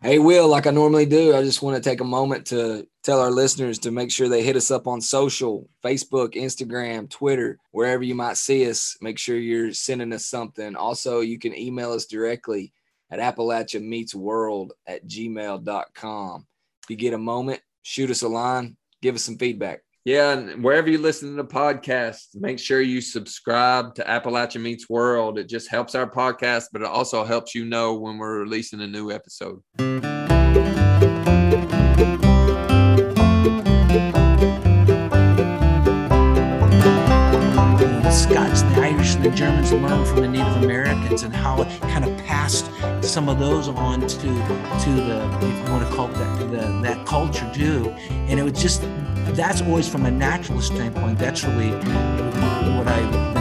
Hey, Will, like I normally do, I just want to take a moment to tell our listeners to make sure they hit us up on social Facebook, Instagram, Twitter, wherever you might see us. Make sure you're sending us something. Also, you can email us directly at Appalachia Meets World at gmail.com. If you get a moment, shoot us a line, give us some feedback. Yeah, and wherever you listen to the podcast, make sure you subscribe to Appalachian Meets World. It just helps our podcast, but it also helps you know when we're releasing a new episode. And the Germans learned from the Native Americans and how it kind of passed some of those on to to the if you want to call it that the, that culture too. And it was just that's always from a naturalist standpoint. That's really what I've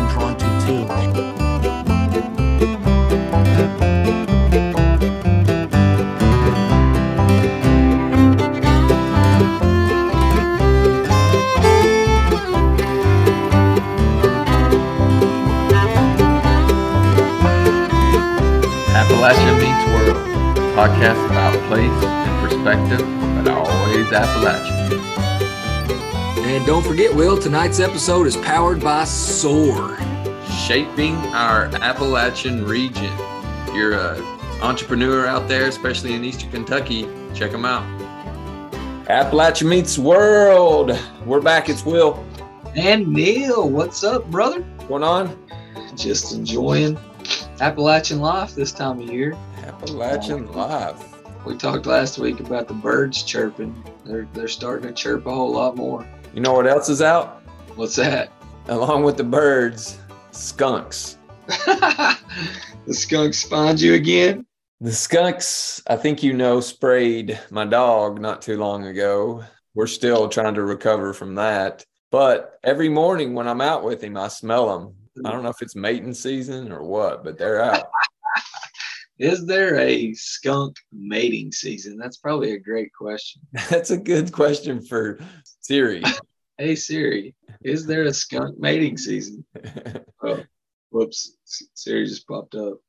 Appalachia Meets World, podcast about place and perspective, but always Appalachia. And don't forget, Will, tonight's episode is powered by SOAR. Shaping our Appalachian region. If you're an entrepreneur out there, especially in Eastern Kentucky, check them out. Appalachia Meets World. We're back. It's Will. And Neil, what's up, brother? What's going on? Just enjoying Appalachian life this time of year. Appalachian Live. We talked last week about the birds chirping. They're they're starting to chirp a whole lot more. You know what else is out? What's that? Along with the birds, skunks. the skunks find you again? The skunks, I think you know, sprayed my dog not too long ago. We're still trying to recover from that. But every morning when I'm out with him, I smell them. I don't know if it's mating season or what, but they're out. Is there a skunk mating season? That's probably a great question. That's a good question for Siri. Hey Siri, is there a skunk mating season? Oh, whoops. Siri just popped up.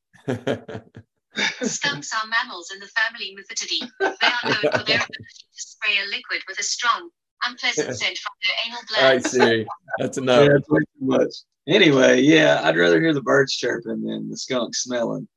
Skunks are mammals in the family Mephitidae. They are known for their ability to spray a liquid with a strong, unpleasant scent from their anal glands. All right, glands. Siri. That's Yeah, enough. it's way too much. Anyway, yeah, I'd rather hear the birds chirping than the skunk smelling.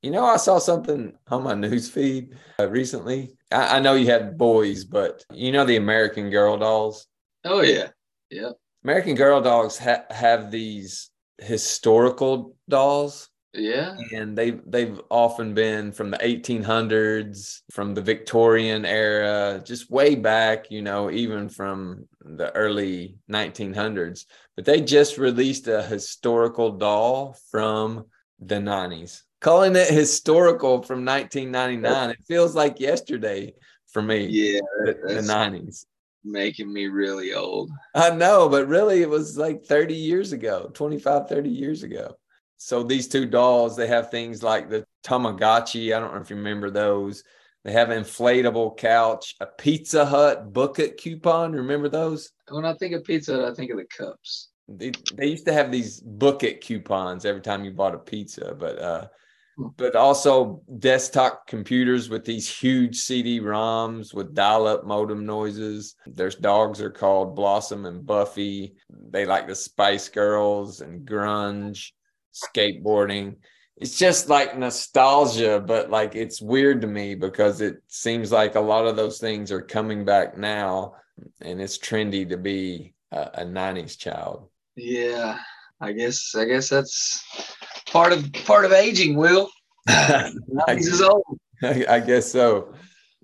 You know, I saw something on my news feed uh, recently. I, I know you had boys, but you know the American Girl dolls. Oh yeah, yeah, American Girl dolls ha- have these historical dolls, yeah. and they they've often been from the 1800s, from the Victorian era, just way back. You know, even from the early 1900s. But they just released a historical doll from the 90s. Calling it historical from 1999, it feels like yesterday for me. Yeah, the, the 90s. making me really old. I know, but really it was like 30 years ago, 25, 30 years ago. So these two dolls, they have things like the Tamagotchi. I don't know if you remember those. They have an inflatable couch, a Pizza Hut bucket coupon. Remember those? When I think of pizza, Hut, I think of the cups. They, they used to have these bucket coupons every time you bought a pizza, but uh Hmm. but also desktop computers with these huge CD-ROMs with dial-up modem noises. There's dogs are called Blossom and Buffy. They like the Spice Girls and grunge, skateboarding. It's just like nostalgia, but like it's weird to me because it seems like a lot of those things are coming back now, and it's trendy to be a, a 90s child. Yeah, I guess I guess that's part of part of aging. Will I, Nineties is old. I guess so.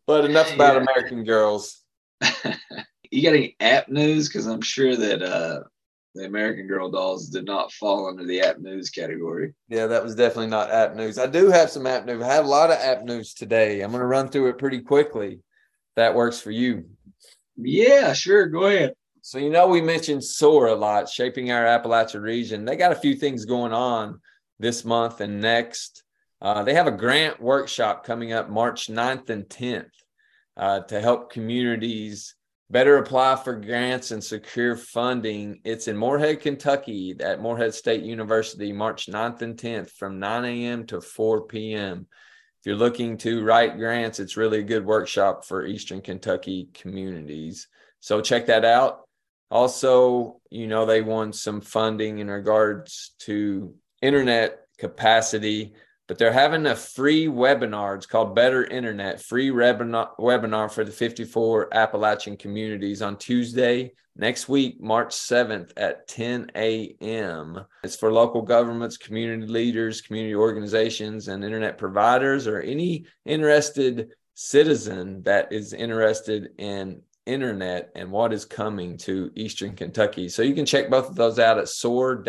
But enough about Yeah. American girls. you got any app news? Because I'm sure that uh, the American Girl dolls did not fall under the app news category. Yeah, that was definitely not app news. I do have some app news. I have a lot of app news today. I'm going to run through it pretty quickly. That works for you. Yeah, sure. Go ahead. So, you know, we mentioned SOAR a lot, shaping our Appalachia region. They got a few things going on this month and next. Uh, they have a grant workshop coming up March 9th and 10th uh, to help communities better apply for grants and secure funding. It's in Morehead, Kentucky at Morehead State University, March 9th and 10th from 9 a.m. to 4 p.m. if you're looking to write grants, it's really a good workshop for Eastern Kentucky communities. So check that out. Also, you know, they won some funding in regards to internet capacity, but they're having a free webinar. It's called Better Internet, free webinar, webinar for the 54 Appalachian communities on Tuesday, next week, March 7th at 10 a.m. It's for local governments, community leaders, community organizations, and internet providers, or any interested citizen that is interested in internet and what is coming to Eastern Kentucky. So you can check both of those out at soar-ky.org.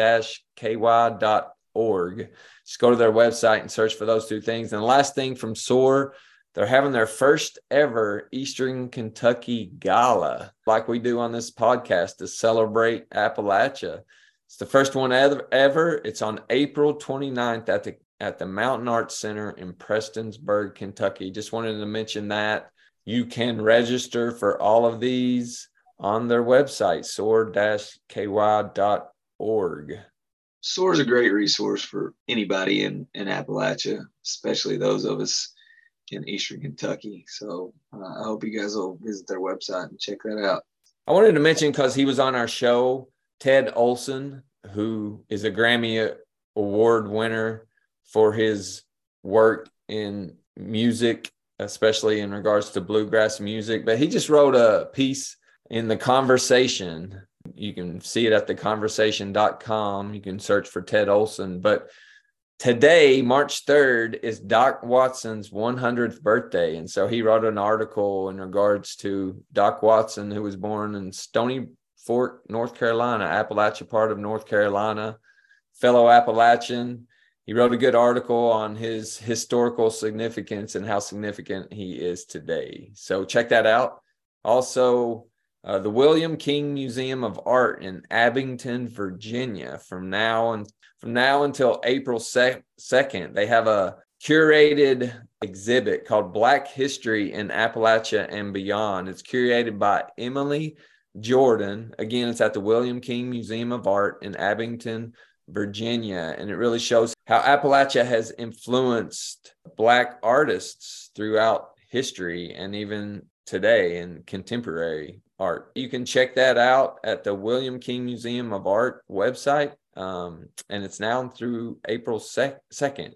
Just go to their website and search for those two things. And the last thing from SOAR, they're having their first ever Eastern Kentucky gala, like we do on this podcast to celebrate Appalachia. It's the first one ever. ever. It's on April 29th at the at the Mountain Arts Center in Prestonsburg, Kentucky. Just wanted to mention that you can register for all of these on their website, soar-ky.org. SOAR is a great resource for anybody in, in Appalachia, especially those of us in Eastern Kentucky. So uh, I hope you guys will visit their website and check that out. I wanted to mention because he was on our show, Ted Olson, who is a Grammy Award winner for his work in music, especially in regards to bluegrass music. But he just wrote a piece in the conversation. You can see it at theconversation.com. You can search for Ted Olson. But today, March 3rd, is Doc Watson's 100th birthday. And so he wrote an article in regards to Doc Watson, who was born in Stony Fork, North Carolina, Appalachia part of North Carolina, fellow Appalachian. He wrote a good article on his historical significance and how significant he is today. So check that out. Also, uh, the William King Museum of Art in Abingdon, Virginia, from now and from now until April 2nd, they have a curated exhibit called Black History in Appalachia and Beyond. It's curated by Emily Jordan. Again, it's at the William King Museum of Art in Abingdon, Virginia. And it really shows how Appalachia has influenced Black artists throughout history and even today in contemporary art. You can check that out at the William King Museum of Art website um, and it's now through April 2nd.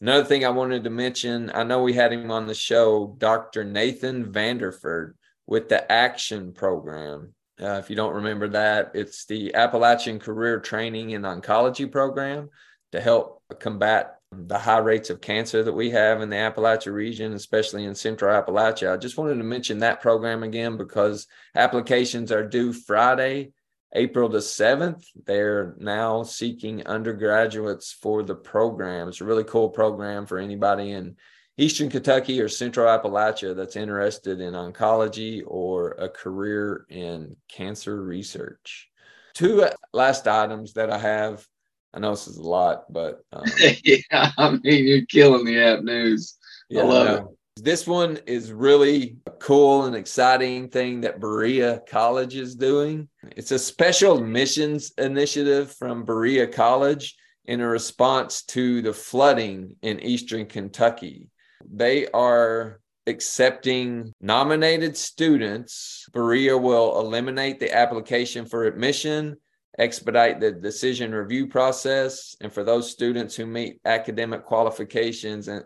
Another thing I wanted to mention I know we had him on the show, Dr. Nathan Vanderford with the Action Program. Uh, if you don't remember that, it's the Appalachian Career Training and Oncology Program to help combat the high rates of cancer that we have in the Appalachia region, especially in Central Appalachia. I just wanted to mention that program again because applications are due Friday, April the 7th, they're now seeking undergraduates for the program. It's a really cool program for anybody in Eastern Kentucky or Central Appalachia that's interested in oncology or a career in cancer research. Two last items that I have. I know this is a lot, but um, yeah, I mean, you're killing the app news. Yeah, I love it. This one is really a cool and exciting thing that Berea College is doing. It's a special admissions initiative from Berea College in a response to the flooding in Eastern Kentucky. They are accepting nominated students. Berea will eliminate the application for admission, expedite the decision review process, and for those students who meet academic qualifications and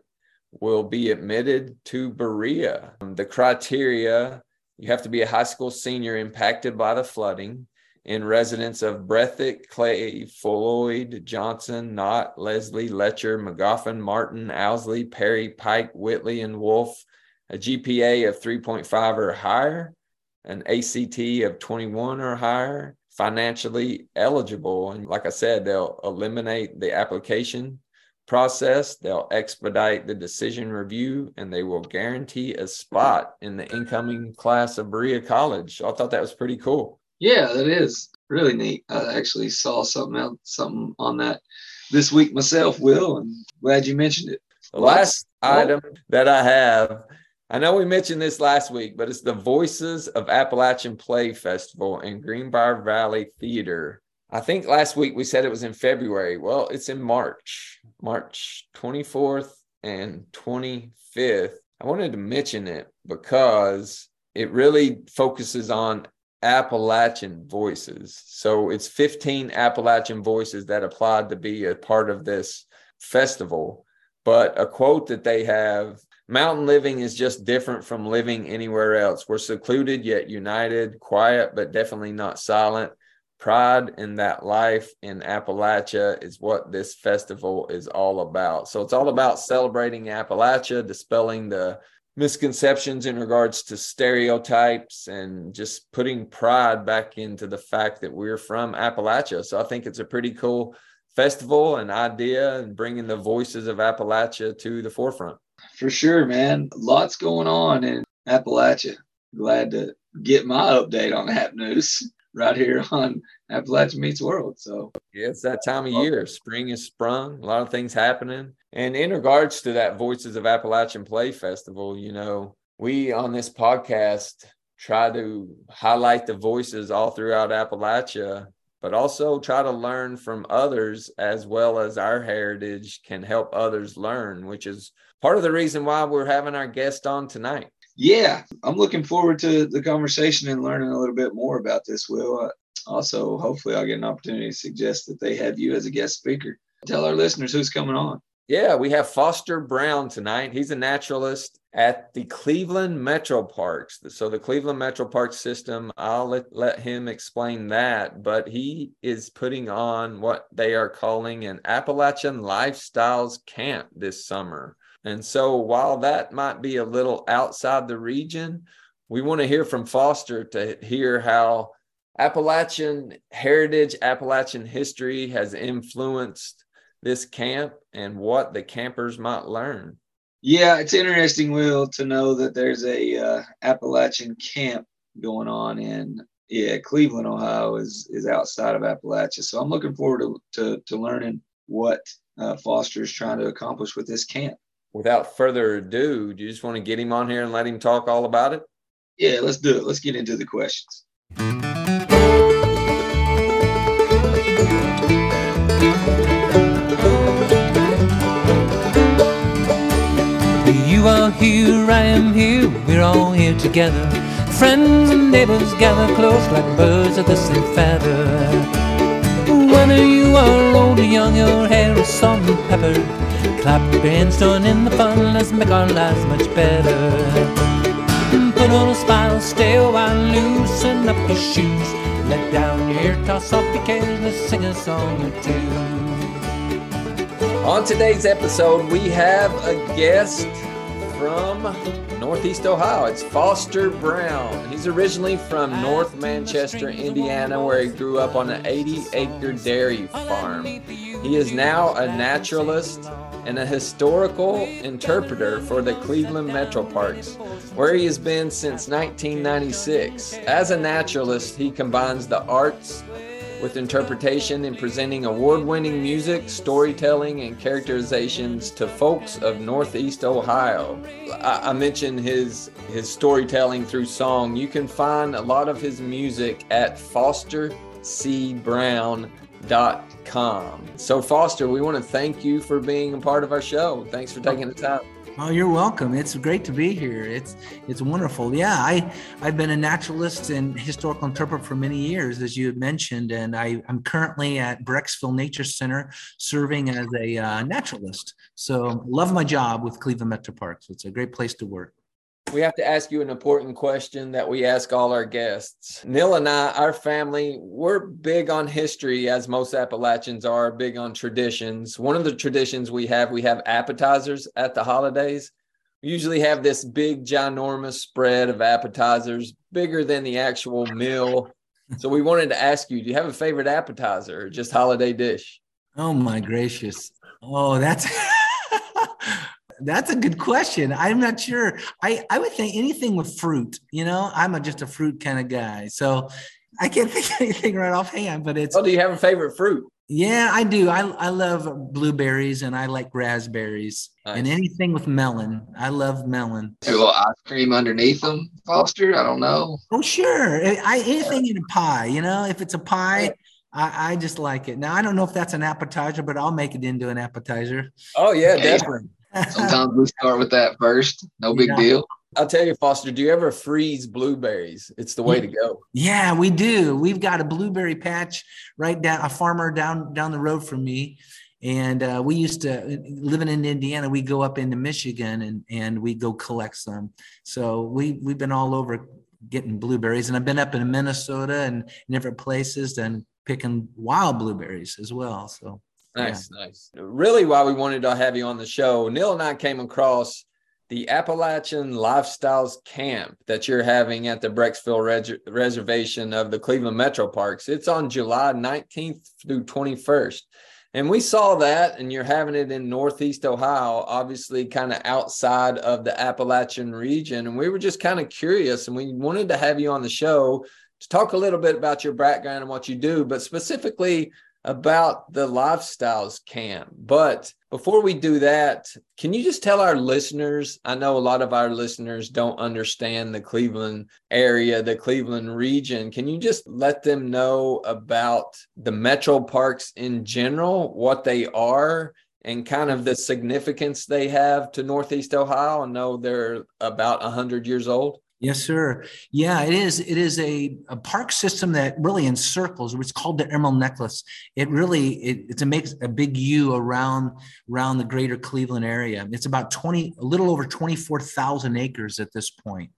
will be admitted to Berea. Um, the criteria you have to be a high school senior impacted by the flooding in residence of Breathitt, Clay, Floyd, Johnson, Knott, Leslie, Letcher, Magoffin, Martin, Owsley, Perry, Pike, Whitley, and Wolfe, a GPA of 3.5 or higher, an ACT of 21 or higher, financially eligible. And like I said, they'll eliminate the application process. They'll expedite the decision review and they will guarantee a spot in the incoming class of Berea College. I thought that was pretty cool. Yeah, that is really neat. I actually saw something else, something on that this week myself, Will, and glad you mentioned it. The last item that I have, I know we mentioned this last week, but it's the Voices of Appalachian Play Festival in Greenbrier Valley Theater I think last week we said it was in February. Well, it's in March, March 24th and 25th. I wanted to mention it because it really focuses on Appalachian voices. So it's 15 Appalachian voices that applied to be a part of this festival. But a quote that they have mountain living is just different from living anywhere else. We're secluded yet united, quiet but definitely not silent. Pride in that life in Appalachia is what this festival is all about. So it's all about celebrating Appalachia, dispelling the misconceptions in regards to stereotypes and just putting pride back into the fact that we're from Appalachia. So I think it's a pretty cool festival and idea and bringing the voices of Appalachia to the forefront. For sure, man. Lots going on in Appalachia. Glad to get my update on that news right here on Appalachia Meets World. So yeah, it's that time of year. Spring is sprung, a lot of things happening. And in regards to that Voices of Appalachian Play Festival, you know, we on this podcast try to highlight the voices all throughout Appalachia, but also try to learn from others as well as our heritage can help others learn, which is part of the reason why we're having our guest on tonight. Yeah, I'm looking forward to the conversation and learning a little bit more about this, Will. Uh, also, hopefully, I'll get an opportunity to suggest that they have you as a guest speaker. Tell our listeners who's coming on. Yeah, we have Foster Brown tonight. He's a naturalist at the Cleveland Metro Parks. So the Cleveland Metro Park system, I'll let, let him explain that, but he is putting on what they are calling an Appalachian Lifestyles Camp this summer. And so while that might be a little outside the region, we want to hear from Foster to hear how Appalachian heritage, Appalachian history has influenced this camp and what the campers might learn. Yeah, it's interesting, Will, to know that there's a uh, Appalachian camp going on in yeah Cleveland, Ohio is is outside of Appalachia. So I'm looking forward to to, to learning what uh, Foster is trying to accomplish with this camp. Without further ado, do you just want to get him on here and let him talk all about it? Yeah, let's do it. Let's get into the questions. You are here, I am here, we're all here together. Friends and neighbors gather close like birds of the same feather. Whether you are old or young, your hair is salt and pepper. Clap your hands, join in the fun, let's make our lives much better. Put on a smile, stay a while, loosen up your shoes. Let down your hair, toss off your cares, let's sing a song or two. On today's episode, we have a guest from Northeast Ohio. It's Foster Brown. He's originally from North Manchester, Indiana, where he grew up on an 80 acre dairy farm. He is now a naturalist and a historical interpreter for the Cleveland Metro Parks, where he has been since 1996. As a naturalist, he combines the arts with interpretation in presenting award winning music, storytelling, and characterizations to folks of Northeast Ohio. I, I, mentioned his, his storytelling through song. You can find a lot of his music at fostercbrown.com. So, Foster, we want to thank you for being a part of our show. Thanks for taking the time. Oh, you're welcome. It's great to be here. It's it's wonderful. Yeah, I I've been a naturalist and historical interpreter for many years, as you had mentioned, and I I'm currently at Brecksville Nature Center serving as a uh, naturalist. So love my job with Cleveland Metro Parks. It's a great place to work we have to ask you an important question that we ask all our guests. Neil and I, our family, we're big on history, as most Appalachians are, big on traditions. One of the traditions we have, we have appetizers at the holidays. We usually have this big, ginormous spread of appetizers, bigger than the actual meal. So we wanted to ask you, do you have a favorite appetizer or just holiday dish? Oh my gracious. Oh, that's That's a good question. I'm not sure. I, I would think anything with fruit, you know, I'm a, just a fruit kind of guy. So I can't think of anything right offhand, but it's. Oh, do you have a favorite fruit? Yeah, I do. I, I love blueberries and I like raspberries nice. and anything with melon. I love melon. A little ice cream underneath them, Foster. I don't know. Oh, sure. I anything in a pie. You know, if it's a pie, I, I just like it. Now I don't know if that's an appetizer, but I'll make it into an appetizer. Oh yeah, definitely. Sometimes we start with that first. No big Yeah. deal. I'll tell you, Foster, do you ever freeze blueberries? It's the way to go. Yeah, we do. We've got a blueberry patch right down a farmer down down the road from me. And uh, we used to living in Indiana, we go up into Michigan and and we go collect some. So we we've been all over getting blueberries, and I've been up in Minnesota and different places and picking wild blueberries as well. So Nice, nice. Really, why we wanted to have you on the show, Neil and I came across the Appalachian Lifestyles Camp that you're having at the Brecksville Res- Reservation of the Cleveland Metro Parks. It's on July 19th through 21st. And we saw that, and you're having it in Northeast Ohio, obviously kind of outside of the Appalachian region. And we were just kind of curious, and we wanted to have you on the show to talk a little bit about your background and what you do, but specifically about the lifestyles camp. But before we do that, can you just tell our listeners? I know a lot of our listeners don't understand the Cleveland area, the Cleveland region. Can you just let them know about the metro parks in general, what they are? And kind of the significance they have to Northeast Ohio. I know they're about 100 years old. Yes, sir. Yeah, it is. It is a, a park system that really encircles. It's called the Emerald Necklace. It really it, it's a makes a big U around around the greater Cleveland area. It's about twenty, a little over twenty four thousand acres at this point.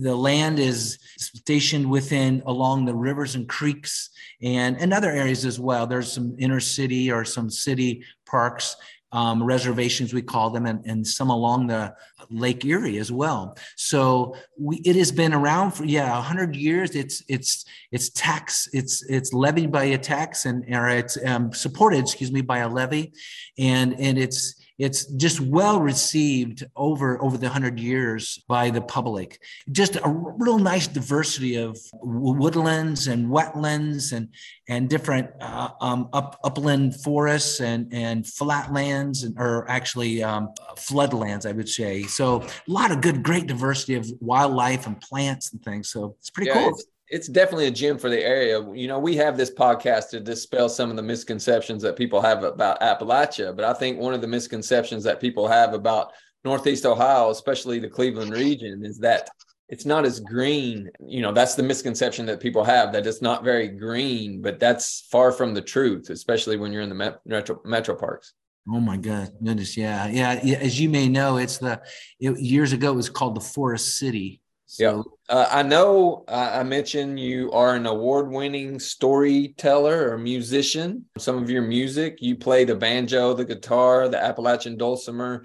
The land is stationed within along the rivers and creeks and and other areas as well. There's some inner city or some city parks um, reservations, we call them, and, and some along the Lake Erie as well. So we, it has been around for yeah, hundred years. It's it's it's tax. It's it's levied by a tax and or it's um, supported, excuse me, by a levy, and and it's it's just well received over over the hundred years by the public. Just a real nice diversity of woodlands and wetlands and and different uh, um, up, upland forests and and flatlands and or actually um, floodlands, I would say. So a lot of good, great diversity of wildlife and plants and things. So it's pretty Yeah, cool. It's, it's definitely a gem for the area. You know, we have this podcast to dispel some of the misconceptions that people have about Appalachia, but I think one of the misconceptions that people have about Northeast Ohio, especially the Cleveland region, is that it's not as green. You know, that's the misconception that people have that it's not very green, but that's far from the truth, especially when you're in the met- metro, metro parks. Oh my God, goodness, yeah, yeah. yeah, As you may know, it's the it, years ago it was called the Forest City. So Uh, I know uh, I mentioned you are an award winning storyteller or musician. Some of your music, you play the banjo, the guitar, the Appalachian dulcimer.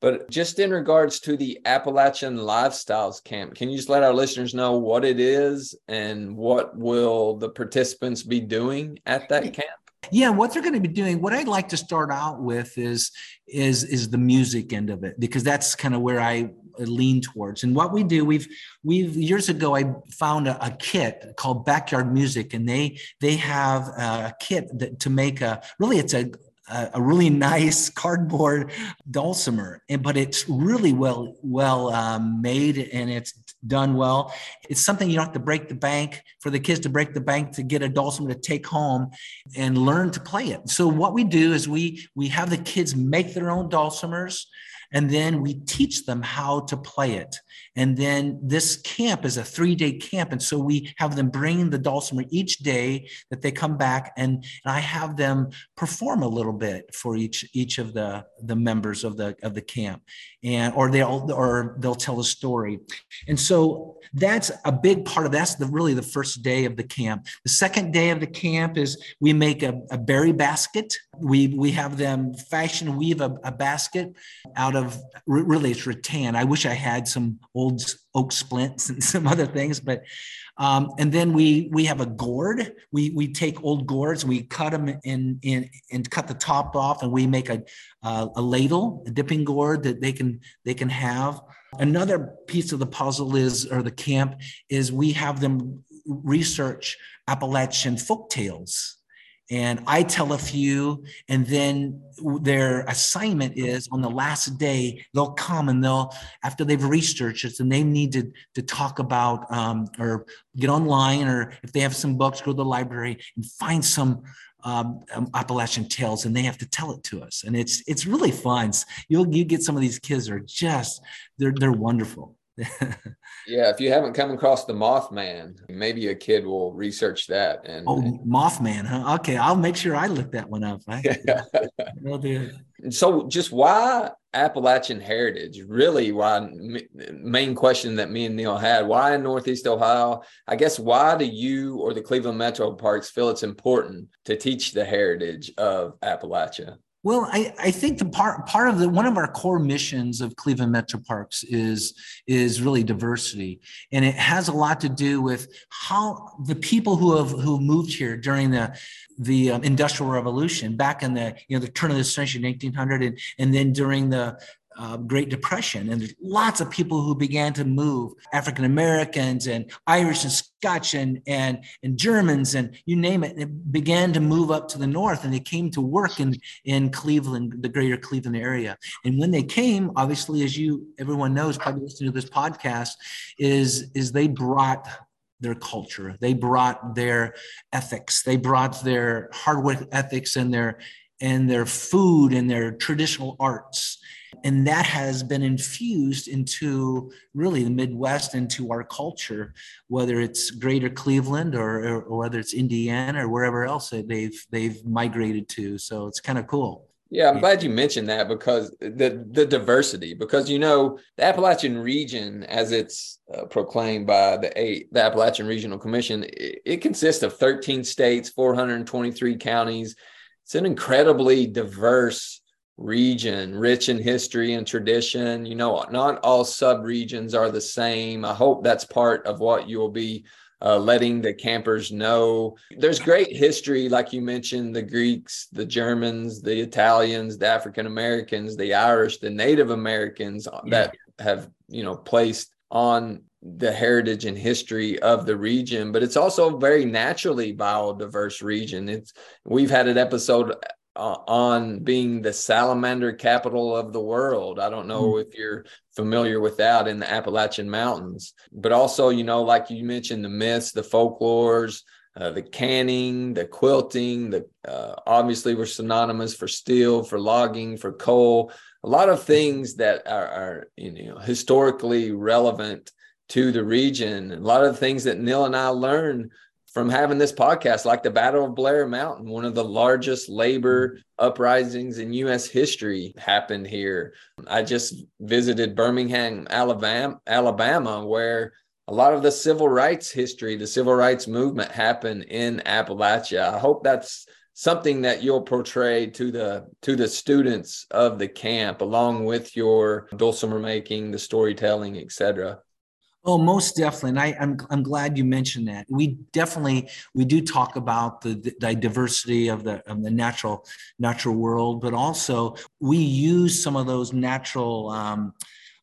But just in regards to the Appalachian Lifestyles Camp, can you just let our listeners know what it is and what will the participants be doing at that camp? yeah what they're going to be doing what i'd like to start out with is is is the music end of it because that's kind of where i lean towards and what we do we've we've years ago i found a, a kit called backyard music and they they have a kit that to make a really it's a a a really nice cardboard dulcimer and but it's really well well um, made and it's done well it's something you don't have to break the bank for the kids to break the bank to get a dulcimer to take home and learn to play it. So what we do is we we have the kids make their own dulcimers and then we teach them how to play it. And then this camp is a three-day camp. And so we have them bring the dulcimer each day that they come back and, and I have them perform a little bit for each each of the the members of the of the camp. And or they'll or they'll tell a story. And so that's a big part of that's the really the first day of the camp. The second day of the camp is we make a, a berry basket. We we have them fashion weave a, a basket out of really it's rattan. I wish I had some old oak splints and some other things, but um, and then we we have a gourd. We we take old gourds, we cut them in in and cut the top off, and we make a uh, a ladle, a dipping gourd that they can they can have. Another piece of the puzzle is, or the camp is, we have them research Appalachian folk tales. And I tell a few, and then their assignment is on the last day, they'll come and they'll, after they've researched it, and they need to, to talk about um, or get online, or if they have some books, go to the library and find some um, um, Appalachian tales, and they have to tell it to us, and it's it's really fun. You'll you get some of these kids are just they're they're wonderful. Yeah, if you haven't come across the Mothman, maybe a kid will research that. And oh, Mothman, huh? Okay, I'll make sure I look that one up. Yeah. will do. So, just why Appalachian heritage? Really, why? Main question that me and Neil had: Why in Northeast Ohio? I guess why do you or the Cleveland Metro Parks feel it's important to teach the heritage of Appalachia? Well, I, I think the part part of the one of our core missions of Cleveland Metro Parks is is really diversity, and it has a lot to do with how the people who have who moved here during the the um, industrial revolution back in the you know the turn of the century 1900 and, and then during the uh, Great Depression, and there's lots of people who began to move African Americans and Irish and Scotch and, and and Germans and you name it. It began to move up to the north, and they came to work in in Cleveland, the greater Cleveland area. And when they came, obviously, as you everyone knows, probably listening to this podcast, is is they brought their culture, they brought their ethics, they brought their hard work ethics and their and their food and their traditional arts and that has been infused into really the midwest into our culture whether it's greater cleveland or, or, or whether it's indiana or wherever else they've they've migrated to so it's kind of cool yeah, I'm glad you mentioned that because the the diversity because you know the Appalachian region as it's uh, proclaimed by the eight the Appalachian Regional Commission it, it, consists of 13 states, 423 counties. It's an incredibly diverse region, rich in history and tradition. You know, not all sub regions are the same. I hope that's part of what you'll be uh, letting the campers know. There's great history, like you mentioned the Greeks, the Germans, the Italians, the African Americans, the Irish, the Native Americans yeah. that have, you know, placed on the heritage and history of the region but it's also a very naturally biodiverse region it's we've had an episode uh, on being the salamander capital of the world. I don't know mm. if you're familiar with that in the Appalachian Mountains, but also, you know, like you mentioned, the myths, the folklores, uh, the canning, the quilting, the uh, obviously we're synonymous for steel, for logging, for coal. A lot of things that are, are you know historically relevant to the region. A lot of things that Neil and I learned from having this podcast, like the Battle of Blair Mountain, one of the largest labor uprisings in U.S. history happened here. I just visited Birmingham, Alabama, Alabama, where a lot of the civil rights history, the civil rights movement happened in Appalachia. I hope that's something that you'll portray to the to the students of the camp along with your dulcimer making the storytelling etc Oh, most definitely. And I, am I'm, I'm glad you mentioned that. We definitely we do talk about the, the diversity of the of the natural natural world, but also we use some of those natural um,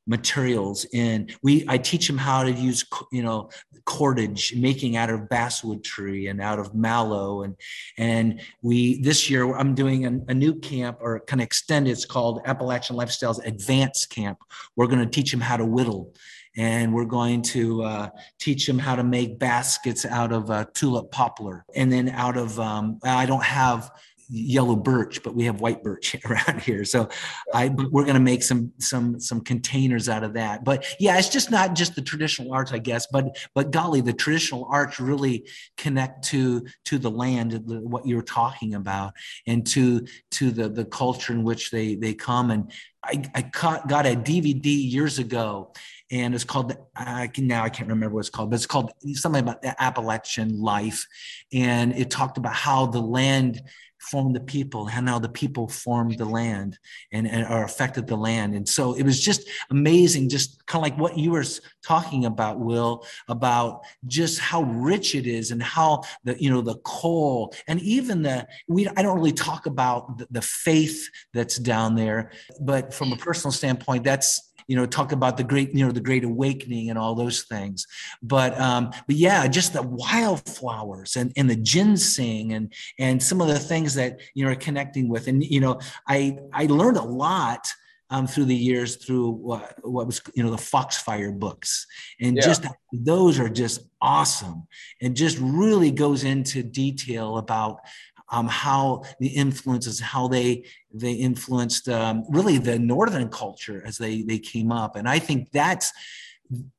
materials in we i teach them how to use you know cordage making out of basswood tree and out of mallow and and we this year i'm doing a, a new camp or kind of extended it's called appalachian lifestyles advanced camp we're going to teach them how to whittle and we're going to uh, teach them how to make baskets out of uh, tulip poplar. And then out of um, i don't have yellow birch but we have white birch around here. So i we're going to make some some some containers out of that. But yeah it's just not just the traditional arts i guess but but golly the traditional arts really connect to to the land what you're talking about and to to the the culture in which they they come. And i i got a dvd years ago and it's called I can now I can't remember what it's called, but it's called something about the Appalachian life, and it talked about how the land formed the people and how now the people formed the land and, and or affected the land. And so it was just amazing just kind of like what you were talking about will about just how rich it is and how the you know the coal and even the we i don't really talk about the, the faith that's down there but from a personal standpoint that's you know, talk about the great, you know, the great awakening and all those things. But um, but yeah, just the wildflowers and, and the ginseng and and some of the things that you know are connecting with. And you know, I I learned a lot um, through the years through what, what was you know the Foxfire books, and yeah. just those are just awesome, and just really goes into detail about um, how the influences, how they they influenced um, really the northern culture as they they came up, and I think that's.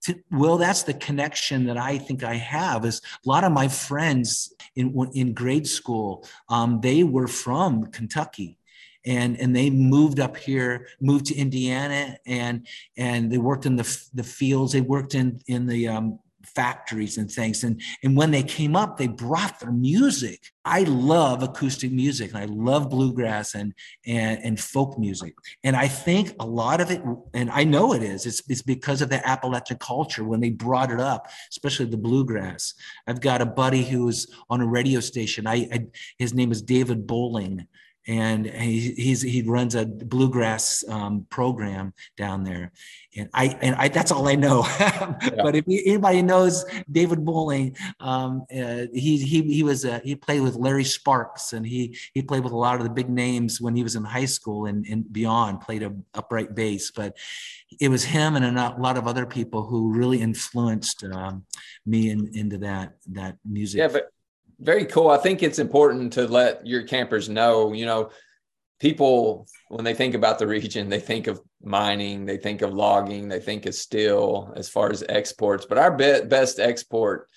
To, well, that's the connection that I think I have. Is a lot of my friends in in grade school, um, they were from Kentucky, and and they moved up here, moved to Indiana, and and they worked in the the fields. They worked in in the um, factories and things. And, and when they came up, they brought their music. I love acoustic music and I love bluegrass and, and, and folk music. And I think a lot of it, and I know it is, it's, it's because of the Appalachian culture when they brought it up, especially the bluegrass. I've got a buddy who's on a radio station. I, I his name is David Bowling and he, he's he runs a bluegrass um, program down there. And i and i that's all i know. Yeah. but if anybody knows david bowling um, uh, he he he was uh, he played with larry sparks and he he played with a lot of the big names when he was in high school and, and beyond played a upright bass. But it was him and a lot of other people who really influenced um, me in, into that that music yeah but very cool. I think it's important to let your campers know, you know, people when they think about the region, they think of mining, they think of logging, they think of steel as far as exports. But our be- best export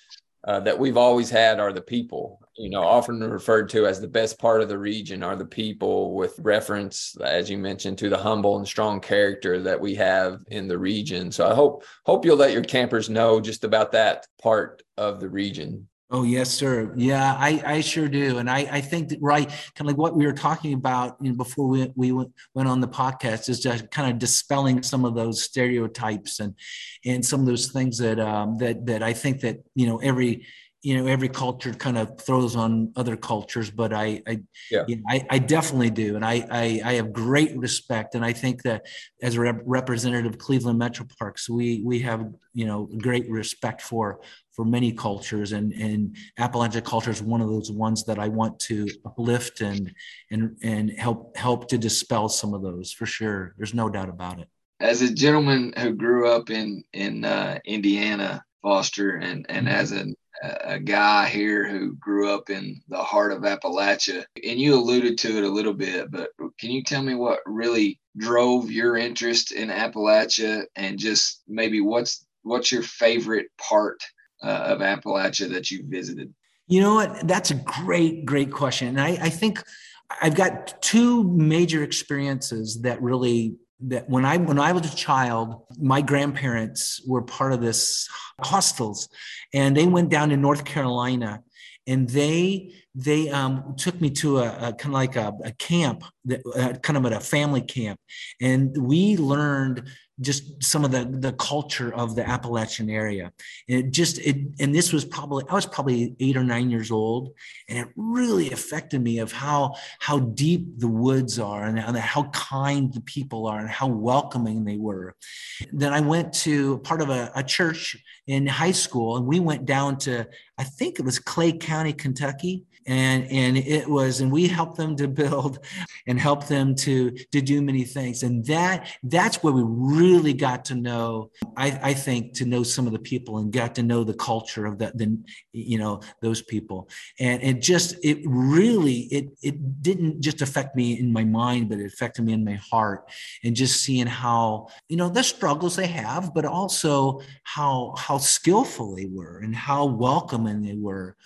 uh, that we've always had are the people. You know, often referred to as the best part of the region are the people, with reference, as you mentioned, to the humble and strong character that we have in the region. So I hope hope you'll let your campers know just about that part of the region. Oh yes, sir. Yeah, I, I sure do, and I, I think that right, kind of like what we were talking about you know, before we we went, went on the podcast is just kind of dispelling some of those stereotypes and and some of those things that um, that that I think that you know every you know every culture kind of throws on other cultures but i i yeah. you know, I, I, definitely do and I, I, I have great respect and i think that as a rep- representative of cleveland metro parks we we have you know great respect for for many cultures and and appalachian culture is one of those ones that i want to uplift and and and help help to dispel some of those for sure there's no doubt about it as a gentleman who grew up in in uh, indiana foster and and mm-hmm. as an a guy here who grew up in the heart of Appalachia. And you alluded to it a little bit, but can you tell me what really drove your interest in Appalachia and just maybe what's what's your favorite part uh, of Appalachia that you visited? You know what? That's a great, great question. And I, I think I've got two major experiences that really that when I when I was a child, my grandparents were part of this hostels, and they went down to North Carolina, and they they um, took me to a, a kind of like a, a camp, that, uh, kind of at a family camp, and we learned just some of the the culture of the Appalachian area. And it just it and this was probably I was probably eight or nine years old, and it really affected me of how how deep the woods are and, how kind the people are and how welcoming they were. Then I went to part of a, a church in high school, and we went down to I think it was Clay County, Kentucky and and it was and we helped them to build and help them to to do many things. And that that's where we really got to know i i think to know some of the people and got to know the culture of that the you know those people. And it just it really it it didn't just affect me in my mind but it affected me in my heart. And just seeing how you know the struggles they have but also how how skillful they were and how welcoming they were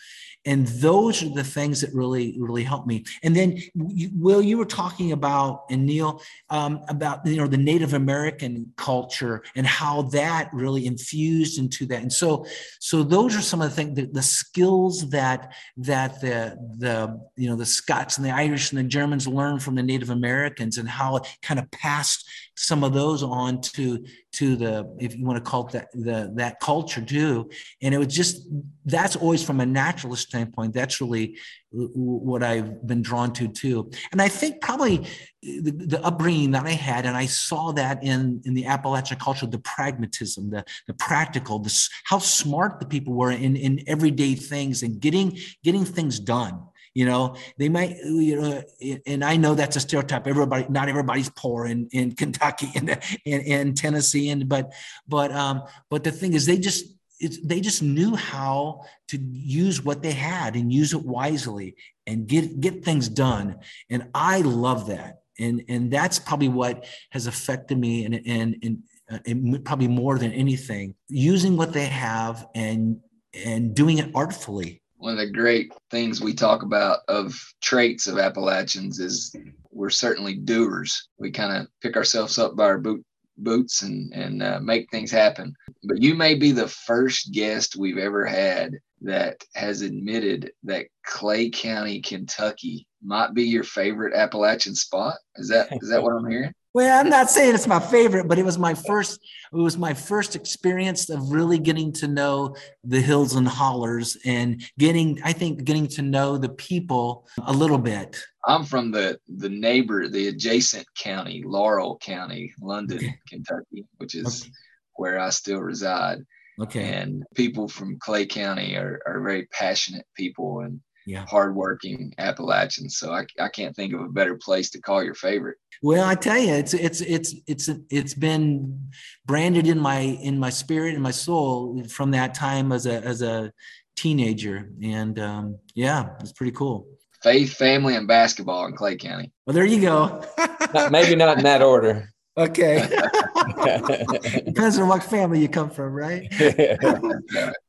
and those are the things that really really helped me. And then will you were talking about and neil um, about you know the native american culture and how that really infused into that. And so so those are some of the things the, the skills that that the the you know the scots and the irish and the germans learned from the native americans and how it kind of passed some of those on to to the if you want to call that the that culture too and it was just that's always from a naturalist standpoint that's really what i've been drawn to too. And i think probably the, the upbringing that i had and i saw that in in the appalachian culture the pragmatism the the practical this how smart the people were in in everyday things and getting getting things done you know they might you know and i know that's a stereotype everybody not everybody's poor in in kentucky and in, in tennessee and but but um but the thing is they just it's, they just knew how to use what they had and use it wisely and get get things done. And I love that. And and that's probably what has affected me and and and, uh, and probably more than anything, using what they have and and doing it artfully. One of the great things we talk about of traits of Appalachians is we're certainly doers. We kind of pick ourselves up by our boot boots and and uh, make things happen. But you may be the first guest we've ever had that has admitted that Clay County, Kentucky, might be your favorite Appalachian spot. Is that is that what I'm hearing? Well, I'm not saying it's my favorite, but it was my first. It was my first experience of really getting to know the hills and hollers, and getting, I think, getting to know the people a little bit. I'm from the the neighbor, the adjacent county, Laurel County, London, okay. Kentucky, which is okay. where I still reside. Okay. And people from Clay County are, are very passionate people and yeah. hardworking Appalachians. So I, I can't think of a better place to call your favorite. Well, I tell you, it's it's it's it's it's been branded in my in my spirit and my soul from that time as a as a teenager, and um, yeah, it's pretty cool. Faith, family, and basketball in Clay County. Well, there you go. Maybe not in that order. Okay. Depends on what family you come from, right?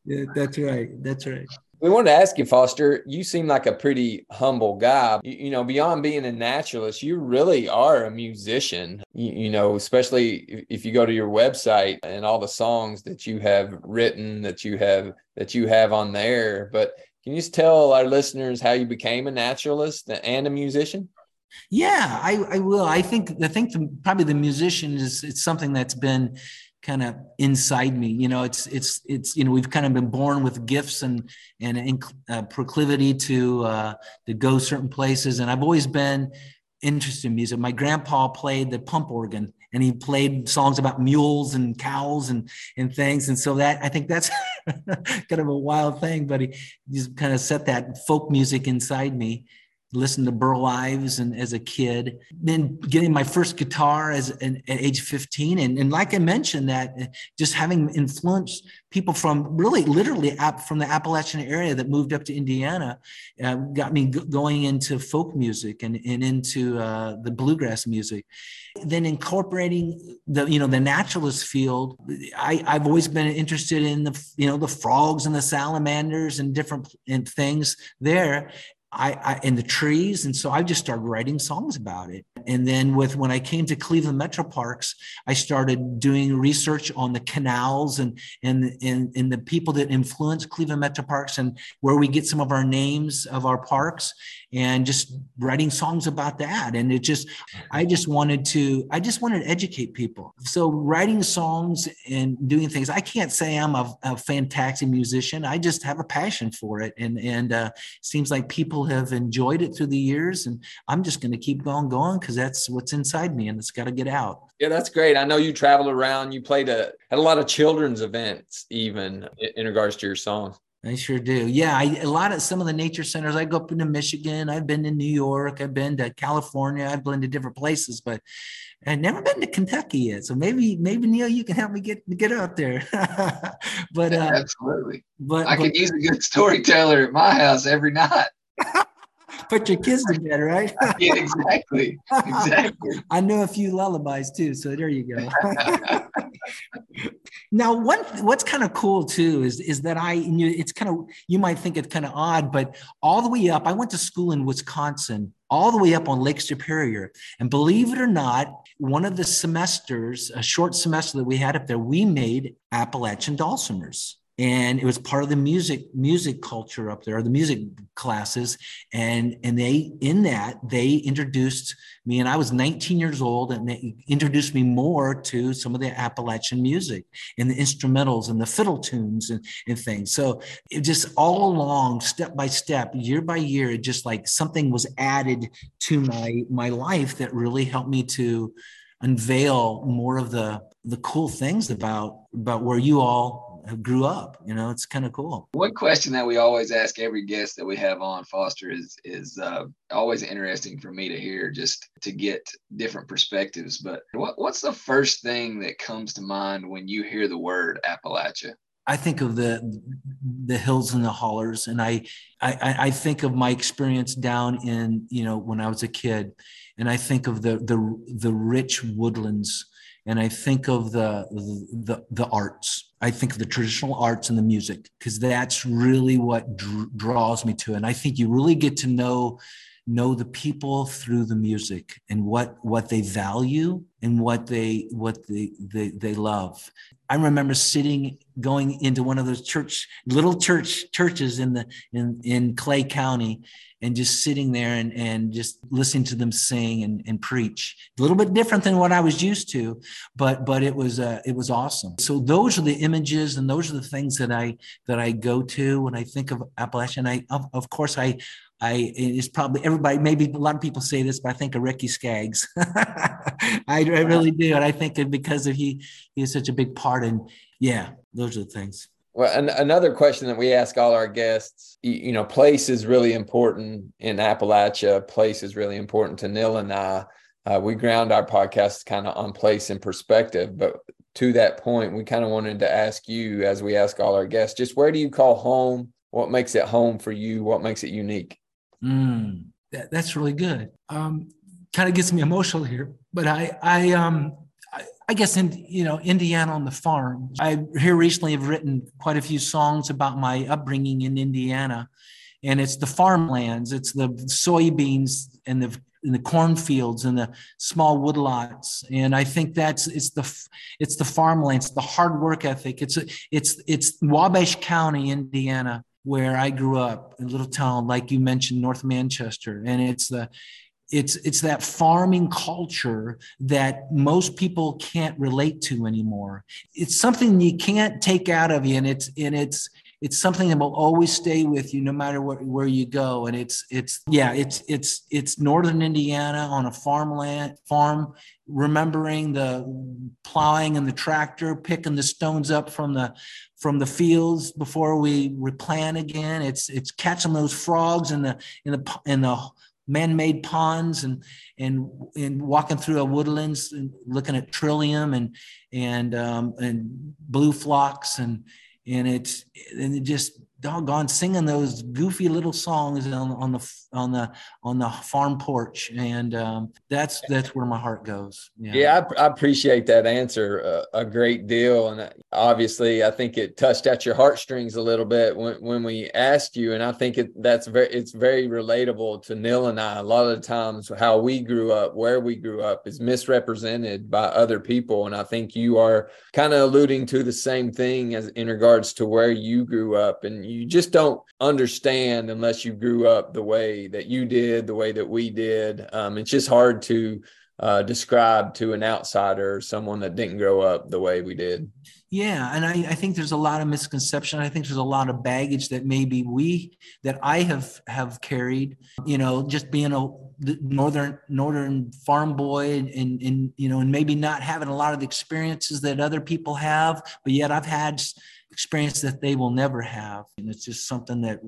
yeah, that's right. That's right. We wanted to ask you, Foster. You seem like a pretty humble guy. You, you know, beyond being a naturalist, you really are a musician. You, you, know, especially if you go to your website and all the songs that you have written, that you have that you have on there. But can you just tell our listeners how you became a naturalist and a musician? Yeah, I, I will. I think I think the, probably the musician is it's something that's been kind of inside me you know it's it's it's you know we've kind of been born with gifts and and a proclivity to uh to go certain places. And i've always been interested in music. My grandpa played the pump organ and he played songs about mules and cows and and things. And so that i think that's kind of a wild thing but he just kind of set that folk music inside me listened to Burl Ives and as a kid, then getting my first guitar as an, at age 15. And, and like I mentioned that just having influenced people from really literally from the Appalachian area that moved up to Indiana uh, got me g- going into folk music and, and into uh, the bluegrass music. Then incorporating the, you know, the naturalist field, I, I've always been interested in the, you know, the frogs and the salamanders and different and things there. I, I in the trees. And so i just started writing songs about it. And then with when i came to cleveland metro parks i started doing research on the canals and and and, and the people that influence cleveland metro parks and where we get some of our names of our parks and just writing songs about that. And it just i just wanted to i just wanted to educate people. So writing songs and doing things i can't say i'm a, a fantastic musician. I just have a passion for it. And and uh, seems like people have enjoyed it through the years. And i'm just going to keep going going because that's what's inside me and it's got to get out. Yeah that's great. I know you traveled around. You played a had a lot of children's events even in regards to your songs I sure do. Yeah, I, a lot of some of the nature centers. I go up into Michigan. I've been to New York. I've been to California. I've been to different places, but I've never been to Kentucky yet. So maybe, maybe Neil, you can help me get get out there. but uh, absolutely. But I but, could use a good storyteller at my house every night. Put your kids to bed, right? yeah, exactly. Exactly. I know a few lullabies too, so there you go. Now, one what's kind of cool too is is that I it's kind of you might think it's kind of odd, but all the way up, I went to school in Wisconsin, all the way up on Lake Superior, and believe it or not, one of the semesters, a short semester that we had up there, we made Appalachian dulcimers and it was part of the music music culture up there the music classes. And and they in that they introduced me and i was 19 years old and they introduced me more to some of the appalachian music and the instrumentals and the fiddle tunes and, and things. So it just all along step by step year by year it just like something was added to my my life that really helped me to unveil more of the the cool things about about where you all grew up. You know, it's kind of cool. One question that we always ask every guest that we have on Foster is is uh, always interesting for me to hear, just to get different perspectives. But what, what's the first thing that comes to mind when you hear the word Appalachia? I think of the the hills and the hollers, and I, I I think of my experience down in you know when I was a kid, and I think of the the the rich woodlands, and I think of the the the arts. I think of the traditional arts and the music because that's really what dr- draws me to. And I think you really get to know know the people through the music and what what they value and what they what they they, they love i remember sitting going into one of those church little church churches in the in in clay county and just sitting there and, and just listening to them sing and, and preach. A little bit different than what i was used to but but it was uh, it was awesome. So those are the images and those are the things that i that i go to when i think of appalachian. I of, of course i I it's probably everybody. Maybe a lot of people say this, but I think of Ricky Skaggs. I, I, really do, and I think because of he he is such a big part. And yeah, those are the things. Well, another question that we ask all our guests, you, you, know, place is really important in Appalachia. Place is really important to Neil and I. Uh, we ground our podcast kind of on place and perspective, but to that point, we kind of wanted to ask you, as we ask all our guests, just where do you call home? What makes it home for you? What makes it unique? Mm, that, that's really good. Um, kind of gets me emotional here, but I, I, um, I, I guess in you know Indiana on the farm. I here recently have written quite a few songs about my upbringing in Indiana, and it's the farmlands, it's the soybeans and the in the cornfields and the small woodlots and i think that's it's the it's the farmlands the hard work ethic it's it's it's wabash county indiana where I grew up, a little town like you mentioned, North Manchester, and it's the it's it's that farming culture that most people can't relate to anymore. It's something you can't take out of you, and it's and it's it's something that will always stay with you no matter what, where you go. And it's it's yeah it's it's it's northern indiana on a farmland farm remembering the plowing and the tractor picking the stones up from the from the fields before we replant again. It's it's catching those frogs in the in the in the man-made ponds and and and walking through a woodlands and looking at trillium and and um, and blue phlox and and it's and it just doggone singing those goofy little songs on, on the on the on the farm porch. And um, that's that's where my heart goes. Yeah, yeah I, I, appreciate that answer uh, a great deal. And obviously i think it touched at your heartstrings a little bit when, when we asked you and i think it, that's very it's very relatable to neil and i a lot of times how we grew up where we grew up is misrepresented by other people and i think you are kind of alluding to the same thing as in regards to where you grew up and you just don't understand unless you grew up the way that you did, the way that we did. Um, it's just hard to uh, describe to an outsider, someone that didn't grow up the way we did. Yeah, and I, I, think there's a lot of misconception. I think there's a lot of baggage that maybe we that I have have carried. You know, just being a northern northern farm boy, and, and, and you know, and maybe not having a lot of the experiences that other people have, but yet I've had experience that they will never have. And it's just something that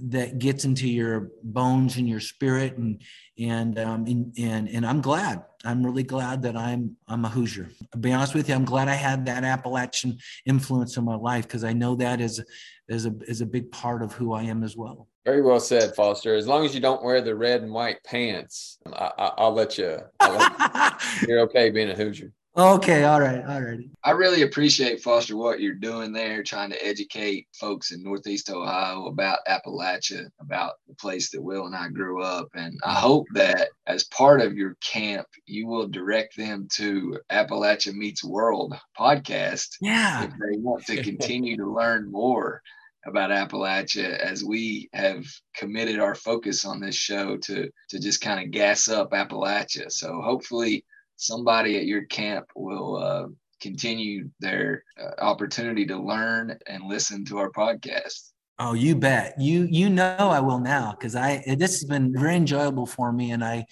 that gets into your bones and your spirit and and um and, and and I'm glad I'm really glad that I'm I'm a Hoosier. To be honest with you, I'm glad I had that Appalachian influence in my life because I know that is is a is a big part of who I am as well. Very well said, Foster. As long as you don't wear the red and white pants, I, will let you. I'll let you. You're okay being a Hoosier. Okay, all right, all right. I really appreciate Foster what you're doing there, trying to educate folks in Northeast Ohio about Appalachia, about the place that Will and I grew up. And I hope that as part of your camp, you will direct them to Appalachia Meets World podcast. Yeah. If they want to continue to learn more about Appalachia as we have committed our focus on this show to to just kind of gas up Appalachia. So hopefully somebody at your camp will uh, continue their uh, opportunity to learn and listen to our podcast. Oh, you bet. You you know I will now because I this has been very enjoyable for me, and I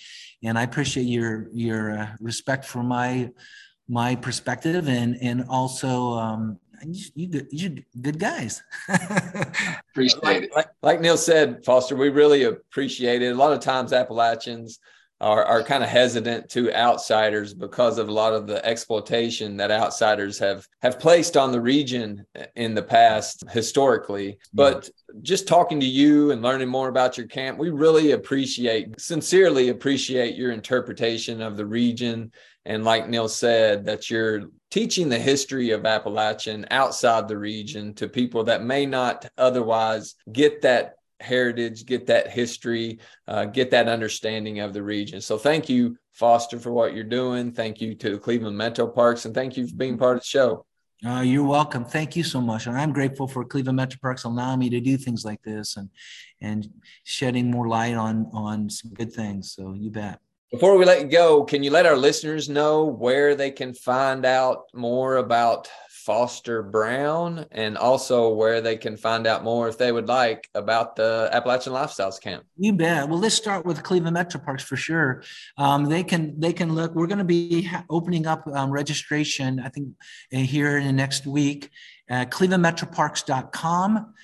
and I appreciate your your uh, respect for my my perspective and and also um, you, you good you good guys. appreciate like, it. Like, like Neil said, Foster, we really appreciate it. A lot of times Appalachians are, are kind of hesitant to outsiders because of a lot of the exploitation that outsiders have have placed on the region in the past historically. Mm-hmm. But just talking to you and learning more about your camp we really appreciate sincerely appreciate your interpretation of the region. And like neil said that you're teaching the history of appalachian outside the region to people that may not otherwise get that heritage, get that history, uh, get that understanding of the region. So thank you, Foster, for what you're doing. Thank you to the Cleveland Metro Parks, and thank you for being part of the show. Uh, you're welcome. Thank you so much, and I'm grateful for Cleveland Metro Parks allowing me to do things like this and and shedding more light on on some good things. So you bet. Before we let you go, can you let our listeners know where they can find out more about Foster Brown and also where they can find out more if they would like about the Appalachian Lifestyles Camp. You bet. Well, let's start with Cleveland Metro Parks for sure. Um, they can they can look. We're going to be opening up um, registration. I think uh, here in the next week. at ClevelandMetroParks.com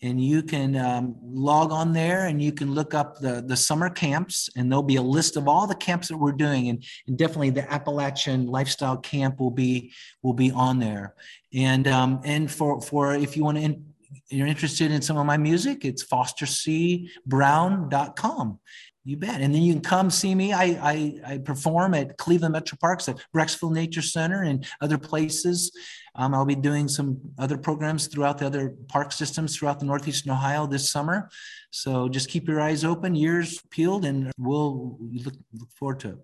and you can um, log on there and you can look up the, the summer camps and there'll be a list of all the camps that we're doing and, and definitely the appalachian lifestyle camp will be will be on there and um, and for for if you want to in, you're interested in some of my music it's fostercbrown.com you bet. And then you can come see me. I, I, I perform at Cleveland Metro Parks, at Brecksville Nature Center, and other places. Um, I'll be doing some other programs throughout the other park systems throughout the Northeastern Ohio this summer. So just keep your eyes open, ears peeled, and we'll look, look forward to it.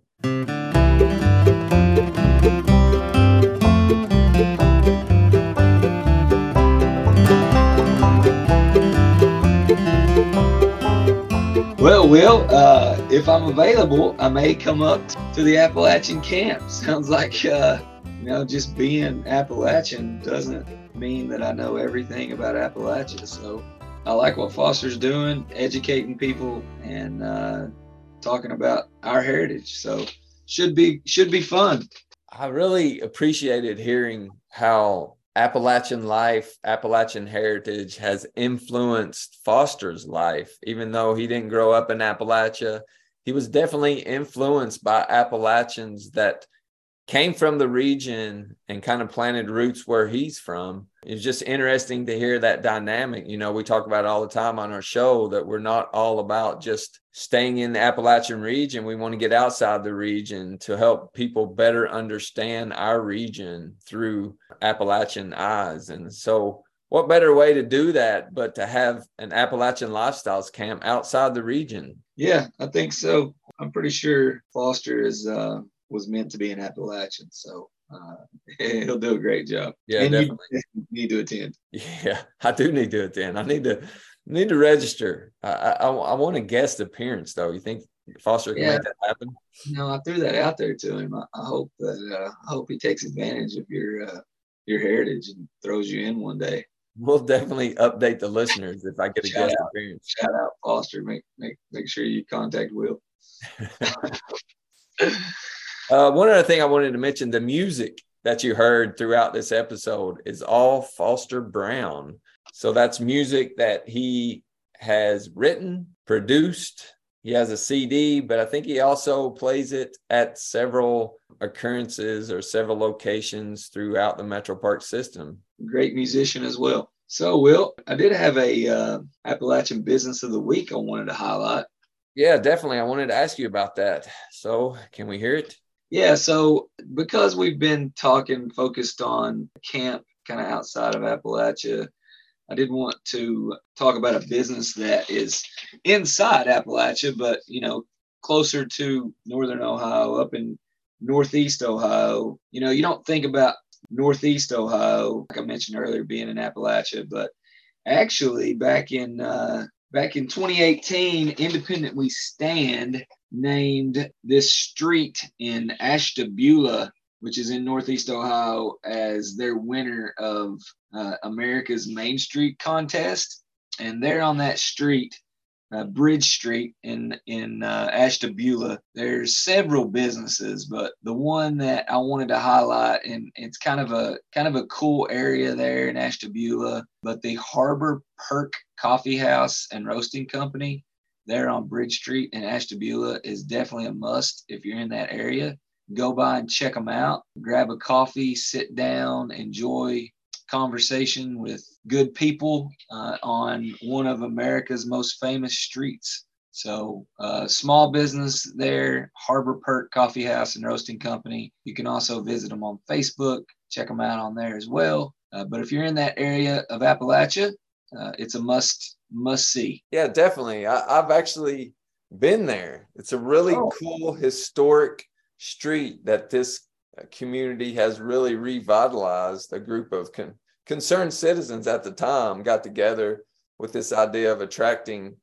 Well, Will, uh, if I'm available, I may come up to the Appalachian camp. Sounds like, uh, you know, just being Appalachian doesn't mean that I know everything about Appalachia. So I like what Foster's doing, educating people and uh, talking about our heritage. So should be should be fun. I really appreciated hearing how Appalachian life, Appalachian heritage has influenced Foster's life. Even though he didn't grow up in Appalachia, he was definitely influenced by Appalachians that came from the region and kind of planted roots where he's from. It's just interesting to hear that dynamic. You know, we talk about all the time on our show that we're not all about just staying in the Appalachian region. We want to get outside the region to help people better understand our region through Appalachian eyes. And so, what better way to do that but to have an Appalachian lifestyles camp outside the region? Yeah, I think so. I'm pretty sure Foster is uh, was meant to be an Appalachian. So uh, he'll do a great job. Yeah, and definitely. You need to attend. Yeah, I do need to attend. I need to need to register. I I, I want a guest appearance though. You think Foster can yeah. make that happen? No, I threw that out there to him. I, I hope that uh, I hope he takes advantage of your uh, your heritage and throws you in one day. We'll definitely update the listeners if I get a shout guest out, appearance. Shout out Foster. Make make make sure you contact Will. Uh, one other thing I wanted to mention the music that you heard throughout this episode is all Foster Brown. So that's music that he has written, produced. He has a CD, but I think he also plays it at several occurrences or several locations throughout the Metro Park system. Great musician as well. So, Will, I did have a uh, Appalachian Business of the Week I wanted to highlight. Yeah, definitely. I wanted to ask you about that. So, can we hear it? Yeah, so because we've been talking focused on camp kind of outside of Appalachia, I did want to talk about a business that is inside Appalachia, but you know, closer to northern Ohio, up in northeast Ohio. You know, you don't think about northeast Ohio, like I mentioned earlier, being in Appalachia, but actually back in uh, back in 2018, Independent We Stand named this street in Ashtabula, which is in Northeast Ohio, as their winner of uh, America's Main Street contest. And there on that street, uh, Bridge Street in in uh, Ashtabula. There's several businesses, but the one that I wanted to highlight, and it's kind of a kind of a cool area there in Ashtabula, but the Harbor Perk Coffee House and Roasting Company there on Bridge Street in Ashtabula is definitely a must if you're in that area. Go by and check them out. Grab a coffee, sit down, enjoy conversation with good people uh, on one of America's most famous streets. So, uh, small business there, Harbor Perk Coffee House and Roasting Company. You can also visit them on Facebook, check them out on there as well. Uh, but if you're in that area of Appalachia, uh, it's a must must see. Yeah, definitely. I, I've actually been there. It's a really Oh. cool historic street that this community has really revitalized. A group of con- concerned citizens at the time got together with this idea of attracting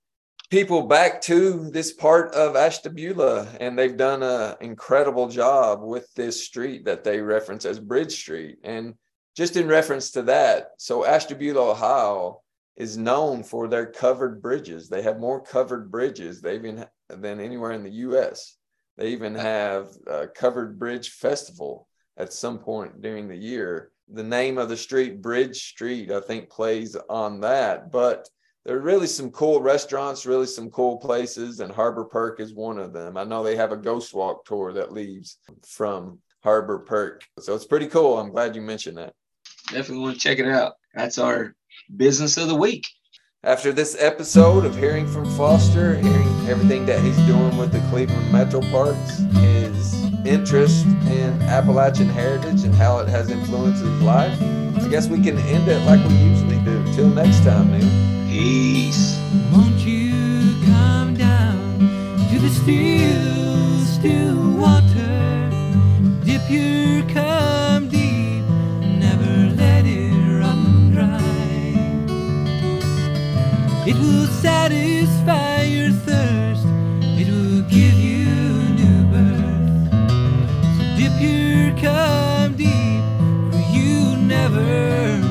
people back to this part of Ashtabula, and they've done an incredible job with this street that they reference as Bridge Street. And just in reference to that, so Ashtabula, Ohio is known for their covered bridges. They have more covered bridges they even than anywhere in the U.S. They even have a covered bridge festival at some point during the year. The name of the street, Bridge Street, I think plays on that. But there are really some cool restaurants, really some cool places, and Harbor Perk is one of them. I know they have a ghost walk tour that leaves from Harbor Perk. So it's pretty cool. I'm glad you mentioned that. Definitely want to check it out. That's our business of the week. After this episode of hearing from Foster, hearing everything that he's doing with the Cleveland Metro Parks, his interest in Appalachian heritage and how it has influenced his life, I guess we can end it like we usually do. Till next time, Neil. Peace. Won't you come down to the still, still water? Dip your It will satisfy your thirst, it will give you new birth. So dip your cum deep, for you never